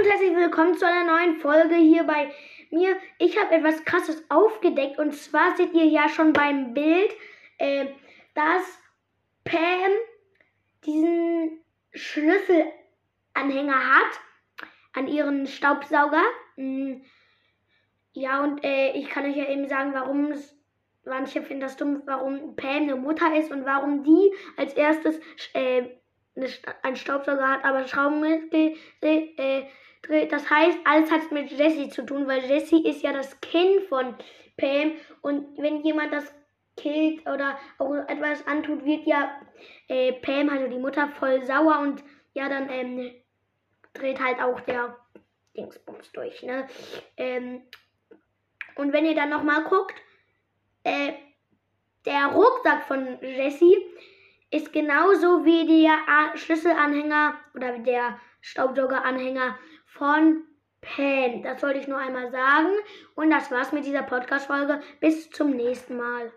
und herzlich willkommen zu einer neuen Folge hier bei mir. Ich habe etwas Krasses aufgedeckt und zwar seht ihr ja schon beim Bild, äh, dass Pam diesen Schlüsselanhänger hat an ihren Staubsauger. Mm, ja, und äh, ich kann euch ja eben sagen, warum es manche finden das dumm, warum Pam eine Mutter ist und warum die als erstes äh, einen Staubsauger hat, aber Schrauben äh, das heißt, alles hat mit Jessie zu tun, weil Jessie ist ja das Kind von Pam und wenn jemand das killt oder auch etwas antut, wird ja äh, Pam, also die Mutter, voll sauer und ja, dann ähm, dreht halt auch der Dingsbums durch. Ne? Ähm, und wenn ihr dann nochmal guckt, äh, der Rucksack von Jessie ist genauso wie der Schlüsselanhänger oder der Staubsaugeranhänger von Pan. Das wollte ich nur einmal sagen. Und das war's mit dieser Podcast-Folge. Bis zum nächsten Mal.